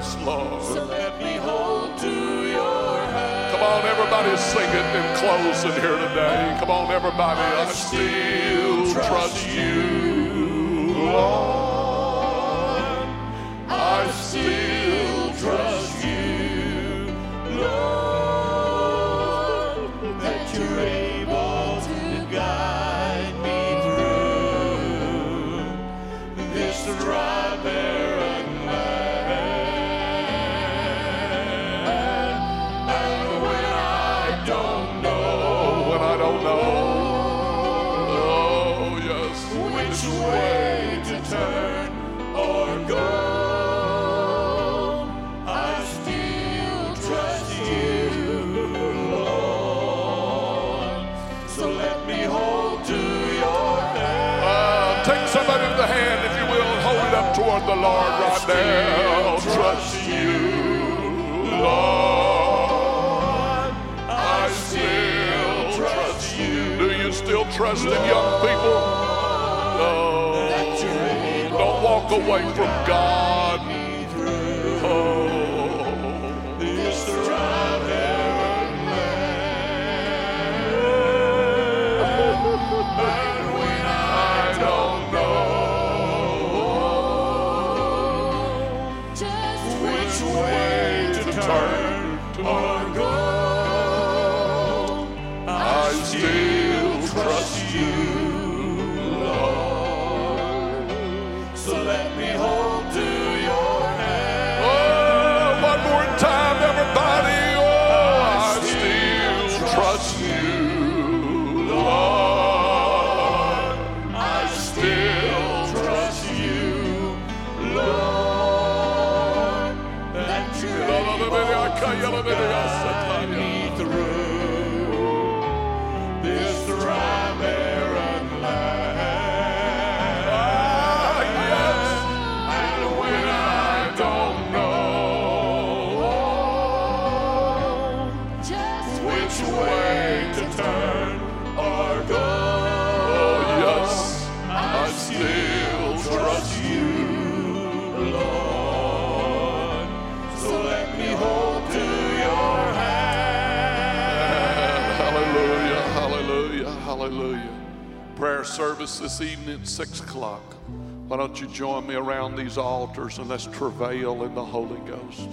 Yes, Lord. so let me hold to your hand. Come on, everybody sing it in closing here today. Come on, everybody. I still trust you, Lord. I still Now. Trust you, Lord. I still trust you. Do you still trust in young people? No. Don't walk away from God. Service this evening at 6 o'clock. Why don't you join me around these altars and let's travail in the Holy Ghost?